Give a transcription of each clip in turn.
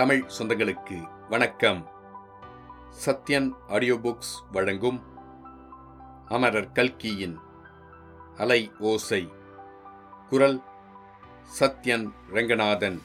தமிழ் சொந்தங்களுக்கு வணக்கம். Sathyan audio books வழங்கும் அமரர் கல்கியின் அலை ஓசை. குரல் சத்யன் ரங்கநாதன்.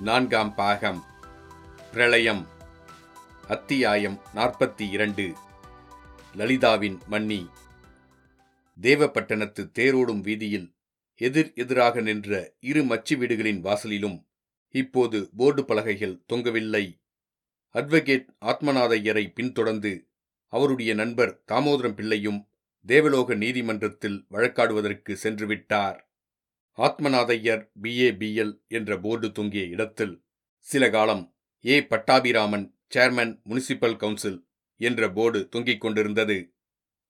நான்காம் பாகம். பிரளயம். அத்தியாயம் நாற்பத்தி இரண்டு. லலிதாவின் மன்னி. தேவப்பட்டணத்து தேரோடும் வீதியில் எதிர் எதிராக நின்ற இரு மச்சு வீடுகளின் வாசலிலும் இப்போது போர்டு பலகைகள் தொங்கவில்லை. அட்வொகேட் ஆத்மநாதையரை பின்தொடர்ந்து அவருடைய நண்பர் தாமோதரம் பிள்ளையும் தேவலோக நீதிமன்றத்தில் வழக்காடுவதற்கு சென்றுவிட்டார் ஆத்மநாதையர் பிஏபிஎல் என்ற போர்டு தொங்கிய இடத்தில் சில காலம் A. Pattabiraman chairman municipal council என்ற போர்டு தொங்கிக் கொண்டிருந்தது.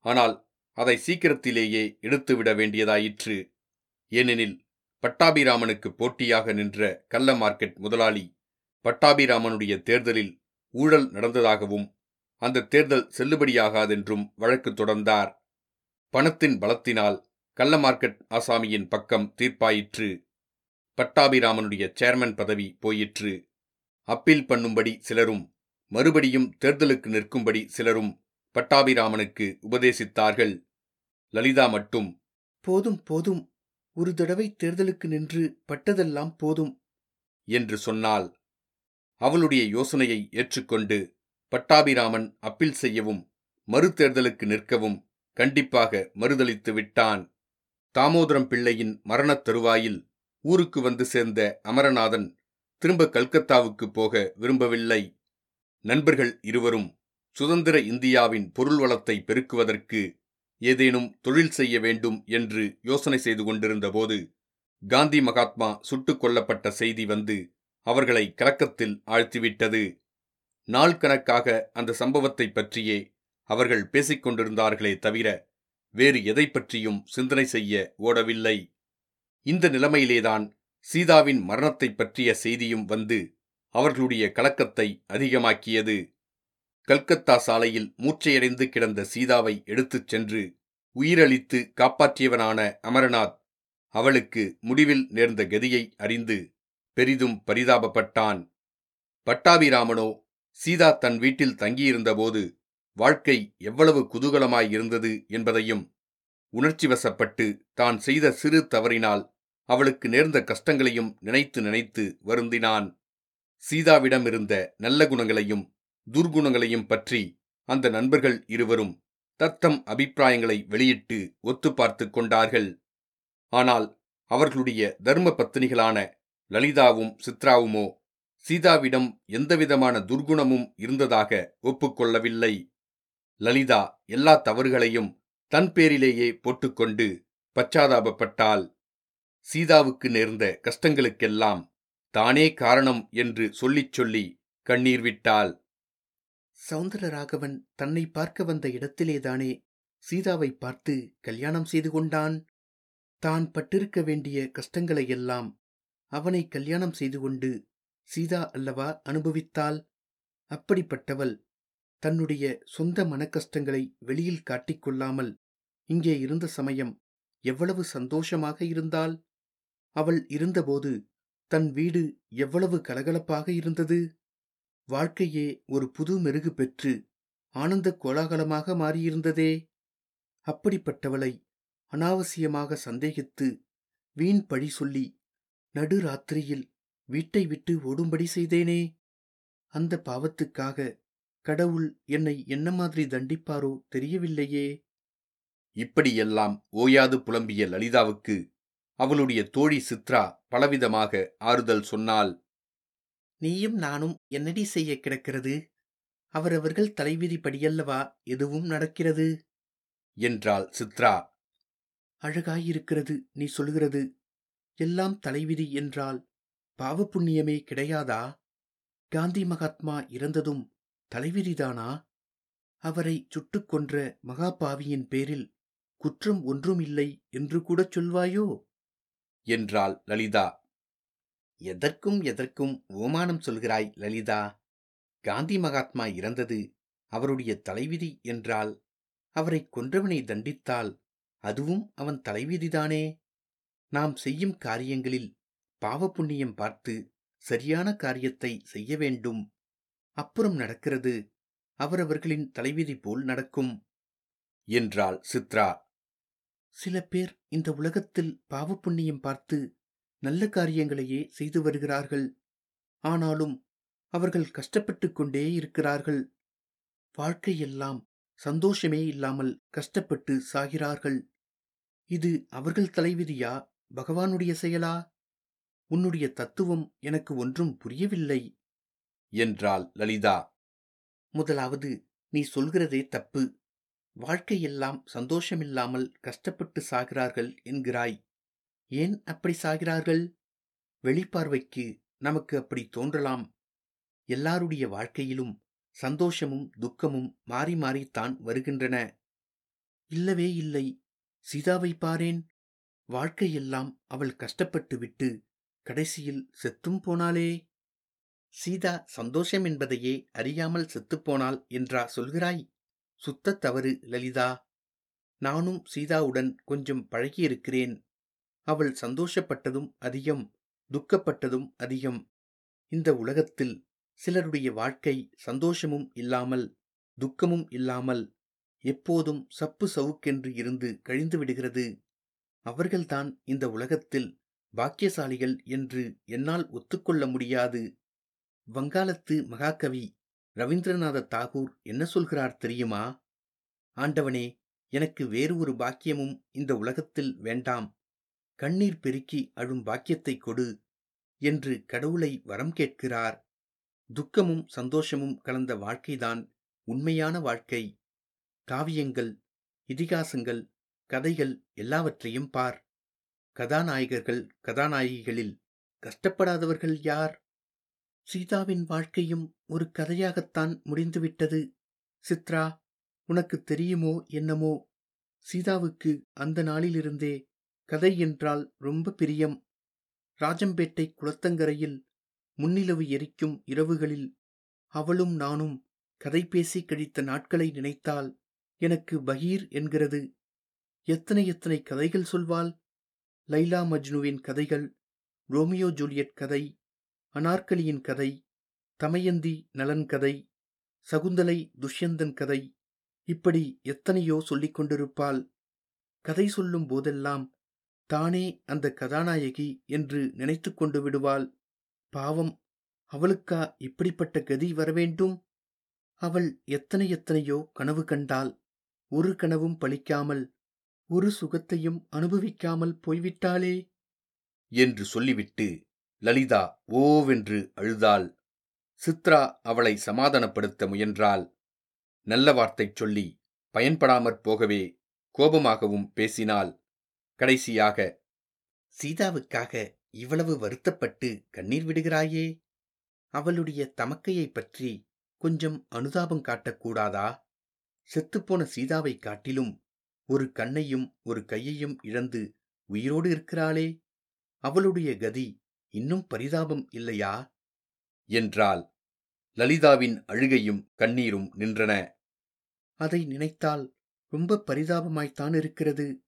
ஆனால் அதை சீக்கிரத்திலேயே எடுத்துவிட வேண்டியதாயிற்று. ஏனெனில் பட்டாபிராமனுக்கு போட்டியாக நின்ற கள்ள மார்க்கெட் முதலாளி பட்டாபிராமனுடைய தேர்தலில் ஊழல் நடந்ததாகவும் அந்த தேர்தல் செல்லுபடியாகாதென்றும் வழக்கு தொடர்ந்தார். பணத்தின் பலத்தினால் கள்ள மார்க்கெட் ஆசாமியின் பக்கம் தீர்ப்பாயிற்று. பட்டாபிராமனுடைய சேர்மன் பதவி போயிற்று. அப்பீல் பண்ணும்படி சிலரும் மறுபடியும் தேர்தலுக்கு நிற்கும்படி சிலரும் பட்டாபிராமனுக்கு உபதேசித்தார்கள். லலிதா மட்டும் போதும் போதும் ஒரு தடவை தேர்தலுக்கு நின்று பட்டதெல்லாம் போதும். என்று சொன்னாள் அவளுடைய யோசனையை ஏற்றுக்கொண்டு பட்டாபிராமன் அப்பீல் செய்யவும் மறுதேர்தலுக்கு நிற்கவும் கண்டிப்பாக மறுதளித்து விட்டான். தாமோதரம் பிள்ளையின் மரணத் தருவாயில் ஊருக்கு வந்து சேர்ந்த அமரநாதன் திரும்ப கல்கத்தாவுக்கு போக விரும்பவில்லை. நண்பர்கள் இருவரும் சுதந்திர இந்தியாவின் பொருள் வளத்தை பெருக்குவதற்கு ஏதேனும் தொழில் செய்ய வேண்டும் என்று யோசனை செய்து கொண்டிருந்தபோது காந்தி மகாத்மா சுட்டுக் கொல்லப்பட்ட செய்தி வந்து அவர்களை கலக்கத்தில் ஆழ்த்திவிட்டது. நாள் கணக்காக அந்த சம்பவத்தை பற்றியே அவர்கள் பேசிக் கொண்டிருந்தார்களே தவிர வேறு எதை பற்றியும் சிந்தனை செய்ய ஓடவில்லை. இந்த நிலைமையிலேதான் சீதாவின் மரணத்தைப் பற்றிய செய்தியும் வந்து அவர்களுடைய கலக்கத்தை அதிகமாக்கியது. கல்கத்தா சாலையில் மூச்சையடைந்து கிடந்த சீதாவை எடுத்துச் சென்று உயிரளித்து காப்பாற்றியவனான அமரநாத் அவளுக்கு முடிவில் நேர்ந்த கதியை அறிந்து பெரிதும் பரிதாபப்பட்டான். பட்டாபிராமனோ சீதா தன் வீட்டில் தங்கியிருந்தபோது வாழ்க்கை எவ்வளவு குதூகலமாயிருந்தது என்பதையும் உணர்ச்சி வசப்பட்டு தான் செய்த சிறு தவறினால் அவளுக்கு நேர்ந்த கஷ்டங்களையும் நினைத்து நினைத்து வருந்தினான். சீதாவிடம் இருந்த நல்ல குணங்களையும் துர்குணங்களையும் பற்றி அந்த நண்பர்கள் இருவரும் தத்தம் அபிப்பிராயங்களை வெளியிட்டு ஒத்து பார்த்து கொண்டார்கள். ஆனால் அவர்களுடைய தர்ம பத்தினிகளான லலிதாவும் சித்ராவுமோ சீதாவிடம் எந்தவிதமான துர்குணமும் இருந்ததாக ஒப்புக்கொள்ளவில்லை லலிதா எல்லா தவறுகளையும் தன் பேரிலேயே போட்டுக்கொண்டு பச்சாதாபப்பட்டாள். சீதாவுக்கு நேர்ந்த கஷ்டங்களுக்கெல்லாம் தானே காரணம் என்று சொல்லிச் சொல்லி கண்ணீர் விட்டாள். சௌந்தரராகவன் தன்னை பார்க்க வந்த இடத்திலேதானே சீதாவை பார்த்து கல்யாணம் செய்து கொண்டான்? தான் பட்டிருக்க வேண்டிய கஷ்டங்களையெல்லாம் அவனை கல்யாணம் செய்து கொண்டு சீதா அல்லவா அனுபவித்தாள்? அப்படிப்பட்டவள் தன்னுடைய சொந்த மனக்கஷ்டங்களை வெளியில் காட்டிக்கொள்ளாமல் இங்கே இருந்த சமயம் எவ்வளவு சந்தோஷமாக இருந்தாள்? அவள் இருந்தபோது தன் வீடு எவ்வளவு கலகலப்பாக இருந்தது? வாழ்க்கையே ஒரு புது மெருகு பெற்று ஆனந்த கோலாகலமாக மாறியிருந்ததே. அப்படிப்பட்டவளை அனாவசியமாக சந்தேகித்து வீண் பழி சொல்லி நடுராத்திரியில் வீட்டை விட்டு ஓடும்படி செய்தேனே. அந்த பாவத்துக்காக கடவுள் என்னை என்ன மாதிரி தண்டிப்பாரோ தெரியவில்லையே. இப்படியெல்லாம் ஓயாது புலம்பிய லலிதாவுக்கு அவளுடைய தோழி சித்ரா பலவிதமாக ஆறுதல் சொன்னாள் நீயும் நானும் என்னடி செய்ய கிடக்கிறது? அவரவர்கள் தலைவிதிப்படியல்லவா எதுவும் நடக்கிறது? என்றாள் சித்ரா. அழகாயிருக்கிறது நீ சொல்கிறது எல்லாம் தலைவிதி என்றால் பாவ புண்ணியமே கிடையாதா? காந்தி மகாத்மா இறந்ததும் தலைவிதிதானா? அவரை சுட்டுக் கொன்ற மகாபாவியின் பேரில் குற்றம் ஒன்றும் இல்லை என்று கூட சொல்வாயோ? என்றாள் லலிதா. எதற்கும் எதற்கும் ஓமானம் சொல்கிறாய் லலிதா? காந்தி மகாத்மா இறந்தது அவருடைய தலைவிதி என்றால் அவரை கொன்றவனை தண்டித்தால் அதுவும் அவன் தலைவிதிதானே? நாம் செய்யும் காரியங்களில் பாவ புண்ணியம் பார்த்து சரியான காரியத்தை செய்ய வேண்டும். அப்புறம் நடக்கிறது அவரவர்களின் தலைவிதி போல் நடக்கும் என்றாள் சித்ரா. சில பேர் இந்த உலகத்தில் பாவ புண்ணியம் பார்த்து நல்ல காரியங்களையே செய்து வருகிறார்கள். ஆனாலும் அவர்கள் கஷ்டப்பட்டுக் கொண்டே இருக்கிறார்கள். வாழ்க்கையெல்லாம் சந்தோஷமே இல்லாமல் கஷ்டப்பட்டு சாகிறார்கள். இது அவர்கள் தலைவிதியா பகவானுடைய செயலா? உன்னுடைய தத்துவம் எனக்கு ஒன்றும் புரியவில்லை. என்றாள் லலிதா. முதலாவது நீ சொல்கிறதே தப்பு. வாழ்க்கையெல்லாம் சந்தோஷமில்லாமல் கஷ்டப்பட்டு சாகிறார்கள் என்கிறாய். ஏன் அப்படி சாகிறார்கள்? வெளிப்பார்வைக்கு நமக்கு அப்படி தோன்றலாம். எல்லாருடைய வாழ்க்கையிலும் சந்தோஷமும் துக்கமும் மாறி மாறித்தான் வருகின்றன. இல்லவே இல்லை. சீதாவை பாரேன். வாழ்க்கையெல்லாம் அவள் கஷ்டப்பட்டு விட்டு கடைசியில் செத்தும் போனாளே. சீதா சந்தோஷம் என்பதையே அறியாமல் செத்துப்போனாள் என்றா சொல்கிறாய்? சுத்த தவறு லலிதா. நானும் சீதாவுடன் கொஞ்சம் பழகியிருக்கிறேன். அவள் சந்தோஷப்பட்டதும் அதிகம் துக்கப்பட்டதும் அதிகம். இந்த உலகத்தில் சிலருடைய வாழ்க்கை சந்தோஷமும் இல்லாமல் துக்கமும் இல்லாமல் எப்போதும் சப்பு சவுக்கென்று இருந்து கழிந்து விடுகிறது. அவர்கள்தான் இந்த உலகத்தில் பாக்கியசாலிகள் என்று என்னால் ஒத்துக்கொள்ள முடியாது. வங்காளத்து மகாகவி ரவீந்திரநாத தாகூர் என்ன சொல்கிறார் தெரியுமா? ஆண்டவனே எனக்கு வேறு ஒரு பாக்கியமும் இந்த உலகத்தில் வேண்டாம். கண்ணீர் பெருக்கி அழும் பாக்கியத்தை கொடு என்று கடவுளை வரம் கேட்கிறார். துக்கமும் சந்தோஷமும் கலந்த வாழ்க்கைதான் உண்மையான வாழ்க்கை. காவியங்கள் இதிகாசங்கள் கதைகள் எல்லாவற்றையும் பார். கதாநாயகர்கள் கதாநாயகிகளில் கஷ்டப்படாதவர்கள் யார்? சீதாவின் வாழ்க்கையும் ஒரு கதையாகத்தான் முடிந்துவிட்டது. சித்ரா உனக்கு தெரியுமோ என்னமோ? சீதாவுக்கு அந்த நாளிலிருந்தே கதை என்றால் ரொம்ப பிரியம். ராஜம்பேட்டை குளத்தங்கரையில் முன்னிலவு எரிக்கும் இரவுகளில் அவளும் நானும் கதை பேசி கழித்த நாட்களை நினைத்தால் எனக்கு பகீர் என்கிறது. எத்தனை எத்தனை கதைகள் சொல்வாள்? லைலா மஜ்னுவின் கதைகள் ரோமியோ ஜூலியட் கதை அனார்கலியின் கதை தமயந்தி நலன் கதை சகுந்தலை துஷ்யந்தன் கதை இப்படி எத்தனையோ சொல்லிக் கொண்டிருப்பாள். கதை சொல்லும் போதெல்லாம் தானே அந்த கதாநாயகி என்று நினைத்து கொண்டு விடுவாள்? பாவம் அவளுக்கா இப்படிப்பட்ட கதி வரவேண்டும்? அவள் எத்தனை எத்தனையோ கனவு கண்டாள் ஒரு கனவும் பழிக்காமல் ஒரு சுகத்தையும் அனுபவிக்காமல் போய்விட்டாளே? என்று சொல்லிவிட்டு லலிதா ஓவென்று அழுதாள். சித்ரா அவளை சமாதானப்படுத்த முயன்றாள். நல்ல வார்த்தை சொல்லி பயன்படாமற் போகவே கோபமாகவும் பேசினாள். கடைசியாக சீதாவுக்காக இவ்வளவு வருத்தப்பட்டு கண்ணீர் விடுகிறாயே அவளுடைய தமக்கையைப் பற்றி கொஞ்சம் அனுதாபம் காட்டக்கூடாதா? செத்துப்போன சீதாவை காட்டிலும் ஒரு கண்ணையும் ஒரு கையையும் இழந்து உயிரோடு இருக்கிறாளே அவளுடைய கதி இன்னும் பரிதாபம் இல்லையா? என்றாள். லலிதாவின் அழுகையும் கண்ணீரும் நின்றன. அதை நினைத்தால் ரொம்ப பரிதாபமாய்த்தான் இருக்கிறது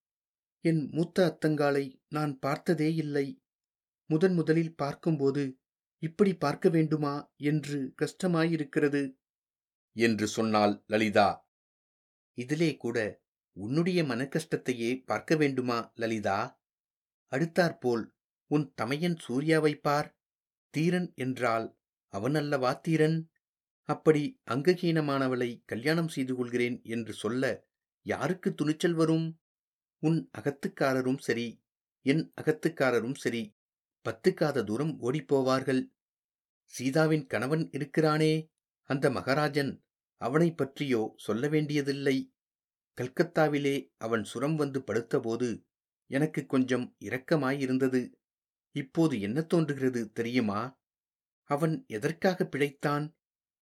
என் மூத்த அத்தங்காலை நான் பார்த்ததே இல்லை. முதன் முதலில் பார்க்கும்போது இப்படி பார்க்க வேண்டுமா? என்று கஷ்டமாயிருக்கிறது. என்று சொன்னாள் லலிதா. இதிலே கூட உன்னுடைய மனக்கஷ்டத்தையே பார்க்க வேண்டுமா லலிதா? அடுத்தாற்போல் உன் தமையன் சூர்யாவை பார். தீரன் என்றால் அவன் அல்லவா தீரன்? அப்படி அங்ககீனமானவளை கல்யாணம் செய்து கொள்கிறேன் என்று சொல்ல யாருக்கு துணிச்சல் வரும்? உன் அகத்துக்காரரும் சரி என் அகத்துக்காரரும் சரி பத்துக்காத தூரம் ஓடிப்போவார்கள். சீதாவின் கணவன் இருக்கிறானே அந்த மகாராஜன் அவனைப் பற்றியோ சொல்ல வேண்டியதில்லை. கல்கத்தாவிலே அவன் சுரம் வந்து படுத்தபோது எனக்கு கொஞ்சம் இரக்கமாயிருந்தது. இப்போது என்ன தோன்றுகிறது தெரியுமா? அவன் எதற்காக பிழைத்தான்?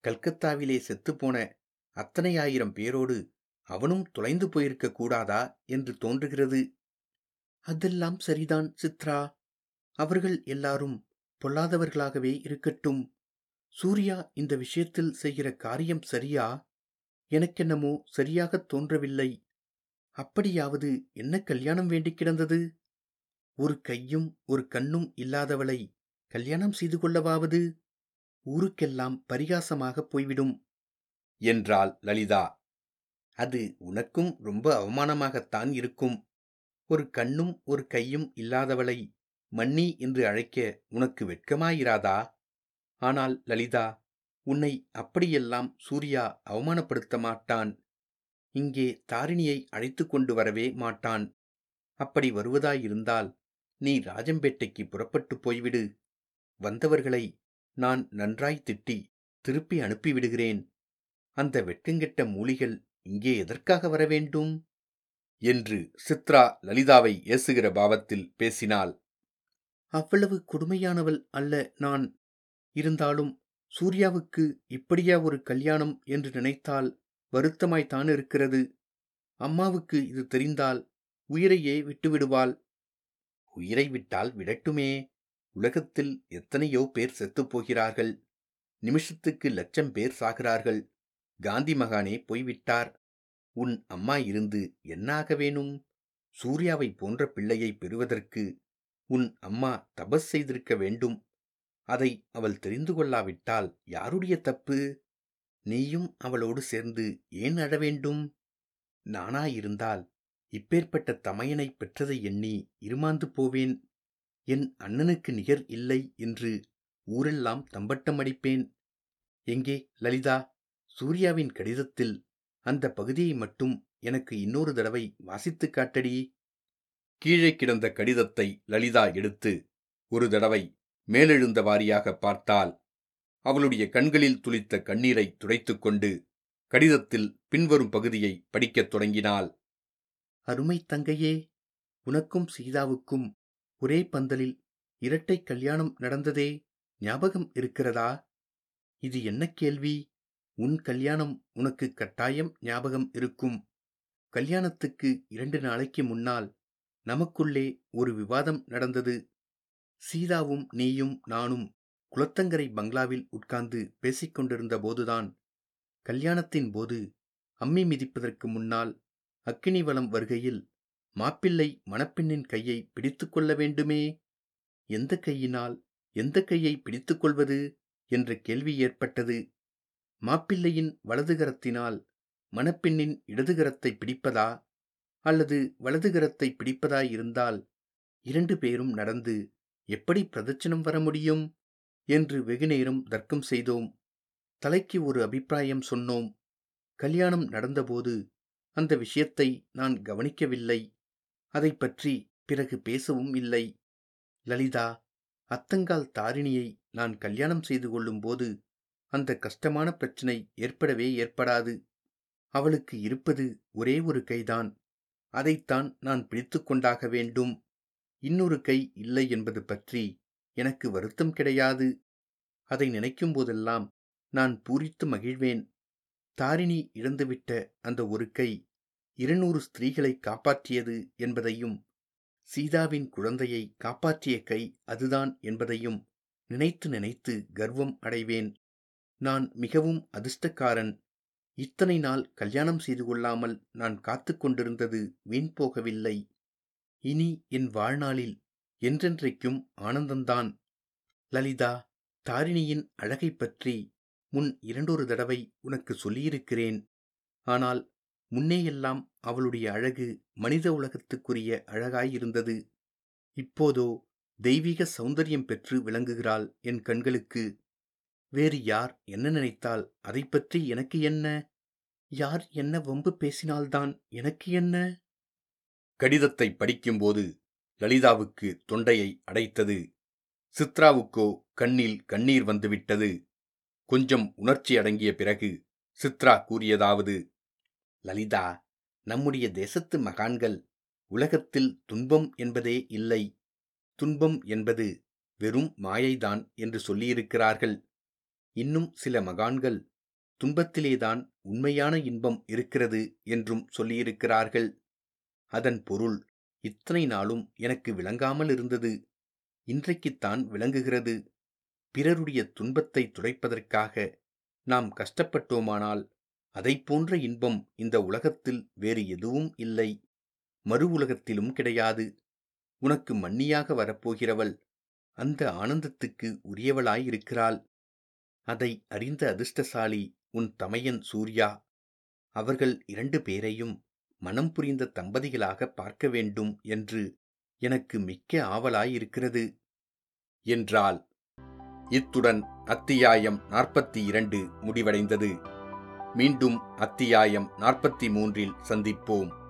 கல்கத்தாவிலே செத்துப்போன அத்தனை ஆயிரம் பேரோடு அவனும் தொலைந்து போயிருக்க கூடாதா என்று தோன்றுகிறது. அதெல்லாம் சரிதான் சித்ரா. அவர்கள் எல்லாரும் பொல்லாதவர்களாகவே இருக்கட்டும். சூர்யா இந்த விஷயத்தில் செய்கிற காரியம் சரியா? எனக்கென்னமோ சரியாகத் தோன்றவில்லை. அப்படியாவது என்ன கல்யாணம் வேண்டிக் கிடந்தது? ஒரு கையும் ஒரு கண்ணும் இல்லாதவளை கல்யாணம் செய்து கொள்ளவாவது? ஊருக்கெல்லாம் பரிகாசமாக போய்விடும். என்றாள் லலிதா. அது உனக்கும் ரொம்ப அவமானமாகத்தான் இருக்கும். ஒரு கண்ணும் ஒரு கையும் இல்லாதவளை மன்னி என்று அழைக்க உனக்கு வெட்கமாயிராதா? ஆனால் லலிதா உன்னை அப்படியெல்லாம் சூர்யா அவமானப்படுத்த மாட்டான். இங்கே தாரிணியை அழைத்து கொண்டு வரவே மாட்டான். அப்படி வருவதாயிருந்தால் நீ ராஜம்பேட்டைக்கு புறப்பட்டு போய்விடு. வந்தவர்களை நான் நன்றாய் திட்டி திருப்பி அனுப்பிவிடுகிறேன். அந்த வெட்கங்கெட்ட மூலிகள் இங்கே எதற்காக வர வேண்டும்? என்று சித்ரா லலிதாவை ஏசுகிற பாவத்தில் பேசினாள். அவ்வளவு கொடுமையானவள் அல்ல நான். இருந்தாலும் சூர்யாவுக்கு இப்படியா ஒரு கல்யாணம் என்று நினைத்தால் வருத்தமாய்த்தான் இருக்கிறது. அம்மாவுக்கு இது தெரிந்தால் உயிரையே விட்டுவிடுவாள். உயிரை விட்டால் விடட்டுமே. உலகத்தில் எத்தனையோ பேர் செத்துப் போகிறார்கள். நிமிஷத்துக்கு லட்சம் பேர் சாகிறார்கள். காந்தி மகானே போய்விட்டார். உன் அம்மா இருந்து என்னாக வேணும்? சூர்யாவை போன்ற பிள்ளையை பெறுவதற்கு உன் அம்மா தபஸ் செய்திருக்க வேண்டும். அதை அவள் தெரிந்து கொள்ளாவிட்டால் யாருடைய தப்பு? நீயும் அவளோடு சேர்ந்து ஏன் அழ வேண்டும்? நானாயிருந்தால் இப்பேற்பட்ட தமையனை பெற்றதை எண்ணி இருமாந்து போவேன். என் அண்ணனுக்கு நிகர் இல்லை என்று ஊரெல்லாம் தம்பட்டம் அடிப்பேன் எங்கே லலிதா? சூர்யாவின் கடிதத்தில் அந்த பகுதியை மட்டும் எனக்கு இன்னொரு தடவை வாசித்துக் காட்டடி. கீழே கிடந்த கடிதத்தை லலிதா எடுத்து ஒரு தடவை மேலெழுந்த வாரியாக பார்த்தால் அவளுடைய கண்களில் துளித்த கண்ணீரை துடைத்துக் கொண்டு கடிதத்தில் பின்வரும் பகுதியை படிக்கத் தொடங்கினாள். அருமை தங்கையே உனக்கும் சீதாவுக்கும் ஒரே பந்தலில் இரட்டை கல்யாணம் நடந்ததே ஞாபகம் இருக்கிறதா? இது என்ன கேள்வி? உன் கல்யாணம் உனக்கு கட்டாயம் ஞாபகம் இருக்கும். கல்யாணத்துக்கு இரண்டு நாளைக்கு முன்னால் நமக்குள்ளே ஒரு விவாதம் நடந்தது. சீதாவும் நீயும் நானும் குளத்தங்கரை பங்களாவில் உட்கார்ந்து பேசிக்கொண்டிருந்த போதுதான் கல்யாணத்தின் போது அம்மி மிதிப்பதற்கு முன்னால் அக்கினிவலம் வருகையில் மாப்பிள்ளை மணப்பெண்ணின் கையை பிடித்து கொள்ள வேண்டுமே? எந்த கையினால் எந்த கையை பிடித்துக்கொள்வது என்ற கேள்வி ஏற்பட்டது. மாப்பிள்ளையின் வலதுகரத்தினால் மணப்பெண்ணின் இடதுகரத்தை பிடிப்பதா? அல்லது வலதுகரத்தை பிடிப்பதாயிருந்தால் இரண்டு பேரும் நடந்து எப்படி பிரதட்சணம் வர முடியும்? என்று வெகுநேரம் தர்க்கம் செய்தோம். தலைக்கு ஒரு அபிப்பிராயம் சொன்னோம். கல்யாணம் நடந்தபோது அந்த விஷயத்தை நான் கவனிக்கவில்லை. அதை பற்றி பிறகு பேசவும் இல்லை. லலிதா அத்தங்கால் தாரிணியை நான் கல்யாணம் செய்து கொள்ளும்போது அந்த கஷ்டமான பிரச்சனை ஏற்படவே ஏற்படாது. அவளுக்கு இருப்பது ஒரே ஒரு கைதான். அதைத்தான் நான் பிடித்து கொண்டாக வேண்டும். இன்னொரு கை இல்லை என்பது பற்றி எனக்கு வருத்தம் கிடையாது. அதை நினைக்கும் போதெல்லாம் நான் பூரித்து மகிழ்வேன். தாரிணி இழந்துவிட்ட அந்த ஒரு கை இருநூறு ஸ்திரீகளை காப்பாற்றியது என்பதையும் சீதாவின் குழந்தையை காப்பாற்றிய கை அதுதான் என்பதையும் நினைத்து நினைத்து கர்வம் அடைவேன். நான் மிகவும் அதிர்ஷ்டக்காரன். இத்தனை நாள் கல்யாணம் செய்து கொள்ளாமல் நான் காத்து கொண்டிருந்தது வீண் போகவில்லை. இனி என் வாழ்நாளில் என்றென்றைக்கும் ஆனந்தந்தான் லலிதா தாரிணியின் அழகை பற்றி முன் இரண்டொரு தடவை உனக்கு சொல்லியிருக்கிறேன். ஆனால் முன்னேயெல்லாம் அவளுடைய அழகு மனித உலகத்துக்குரிய அழகாயிருந்தது. இப்போதோ தெய்வீக சௌந்தரியம் பெற்று விளங்குகிறாள் என் கண்களுக்கு. வேறு யார் என்ன நினைத்தால் அதை பற்றி எனக்கு என்ன? யார் என்ன வம்பு பேசினால்தான் எனக்கு என்ன? கடிதத்தை படிக்கும்போது லலிதாவுக்கு தொண்டையை அடைத்தது. சித்ராவுக்கோ கண்ணில் கண்ணீர் வந்துவிட்டது. கொஞ்சம் உணர்ச்சி அடங்கிய பிறகு சித்ரா கூறியதாவது லலிதா நம்முடைய தேசத்து மகான்கள் உலகத்தில் துன்பம் என்பதே இல்லை. துன்பம் என்பது வெறும் மாயைதான் என்று சொல்லியிருக்கிறார்கள். இன்னும் சில மகான்கள் துன்பத்திலேதான் உண்மையான இன்பம் இருக்கிறது என்றும் சொல்லியிருக்கிறார்கள். அதன் பொருள் இத்தனை நாளும் எனக்கு விளங்காமல் இருந்தது. இன்றைக்குத்தான் விளங்குகிறது. பிறருடைய துன்பத்தை துடைப்பதற்காக நாம் கஷ்டப்பட்டோமானால் அதைப் போன்ற இன்பம் இந்த உலகத்தில் வேறு எதுவும் இல்லை. மறு உலகத்திலும் கிடையாது. உனக்கு மன்னியாக வரப்போகிறவள் அந்த ஆனந்தத்துக்கு உரியவளாயிருக்கிறாள். அதை அறிந்த அதிர்ஷ்டசாலி உன் தமையன் சூர்யா. அவர்கள் இரண்டு பேரையும் மனம் புரிந்த தம்பதிகளாக பார்க்க வேண்டும் என்று எனக்கு மிக்க ஆவலாயிருக்கிறது. என்றாள். இத்துடன் அத்தியாயம் நாற்பத்தி இரண்டு முடிவடைந்தது. மீண்டும் அத்தியாயம் நாற்பத்தி மூன்றில் சந்திப்போம்.